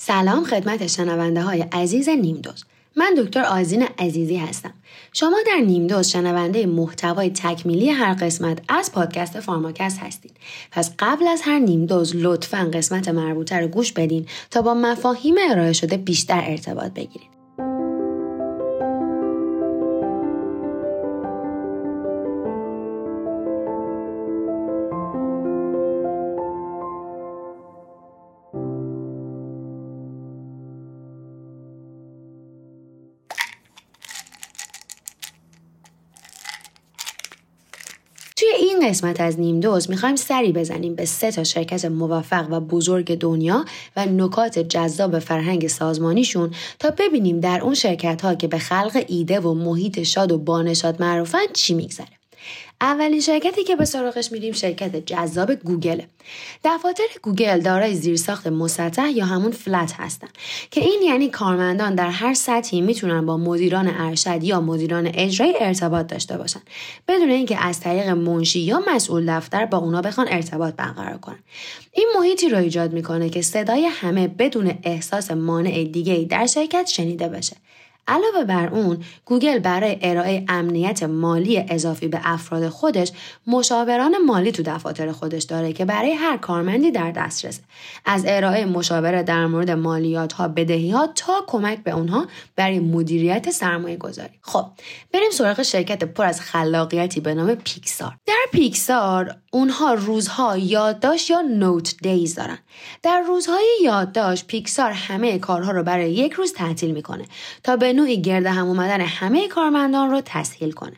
سلام خدمت شنونده های عزیز نیمدوز. من دکتر آزین عزیزی هستم. شما در نیمدوز شنونده محتوای تکمیلی هر قسمت از پادکست فارماکست هستید. پس قبل از هر نیمدوز لطفا قسمت مربوطه رو گوش بدین تا با مفاهیم ارائه شده بیشتر ارتباط بگیرید. این قسمت از نیم دوز می‌خوایم سری بزنیم به سه تا شرکت موفق و بزرگ دنیا و نکات جذاب فرهنگ سازمانیشون تا ببینیم در اون شرکت ها که به خلق ایده و محیط شاد و بانشاد معروفن چی میگذره. اولین شرکتی که به سراغش میریم شرکت جذاب گوگل دفاتر گوگل دارای زیرساخت مسطح یا همون flat هستن که این یعنی کارمندان در هر سطحی می‌تونن با مدیران ارشد یا مدیران اجرایی ارتباط داشته باشن بدون اینکه از طریق منشی یا مسئول دفتر با اونا بخوان ارتباط برقرار کنن. این محیطی رو ایجاد می‌کنه که صدای همه بدون احساس مانع دیگه در شرکت شنیده بشه. علاوه بر اون گوگل برای ارائه امنیت مالی اضافی به افراد خودش مشاوران مالی تو دفاتر خودش داره که برای هر کارمندی در دسترسه از ارائه مشاوره در مورد مالیات ها بدهی ها تا کمک به اونها برای مدیریت سرمایه گذاری خب بریم سراغ شرکت پر از خلاقیتی به نام پیکسار. در پیکسار اونها روزها یادداشت یا نوت دیز دارن. در روزهای یادداشت پیکسار همه کارها رو برای یک روز تعطیل می‌کنه تا به نوعی گرد هم اومدن همه کارمندان رو تسهیل کنه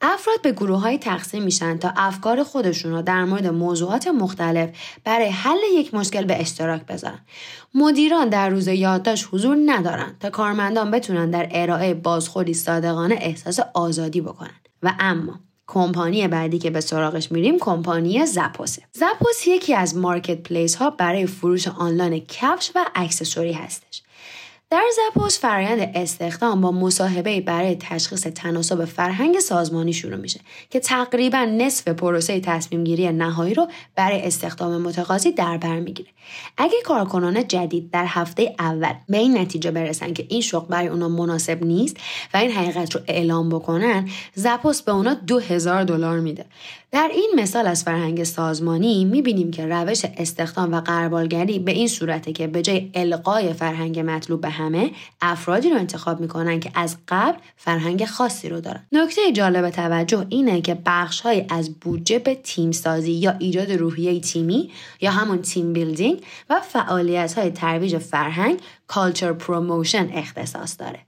افراد به گروه های تقسیم میشن تا افکار خودشون رو در مورد موضوعات مختلف برای حل یک مشکل به اشتراک بذارن. مدیران در روز یادداشت حضور ندارن تا کارمندان بتونن در ارائه بازخوری صادقانه احساس آزادی بکنن. و اما کمپانی بعدی که به سراغش میریم کمپانی زپوسه زپوس یکی از مارکت پلیس ها برای فروش آنلاین کفش و اکسسوری هستش در زپوس فرایند استخدام با مصاحبه برای تشخیص تناسب فرهنگ سازمانی شروع میشه که تقریبا نصف پروسه تصمیم گیری نهایی رو برای استخدام متقاضی در بر می‌گیره. اگه کارکنان جدید در هفته اول به این نتیجه برسن که این شغل برای اونا مناسب نیست و این حقیقت رو اعلام بکنن زپوس به اونا دو هزار دلار میده. در این مثال از فرهنگ سازمانی می‌بینیم که روش استخدام و قربالگری به این صورته که به جای القای فرهنگ مطلوب به همه افرادی رو انتخاب می‌کنن که از قبل فرهنگ خاصی رو دارن. نکته جالب توجه اینه که بخشهایی از بودجه به تیم سازی یا ایجاد روحیه تیمی یا همون team building و فعالیت های ترویج فرهنگ culture promotion اختصاص داره.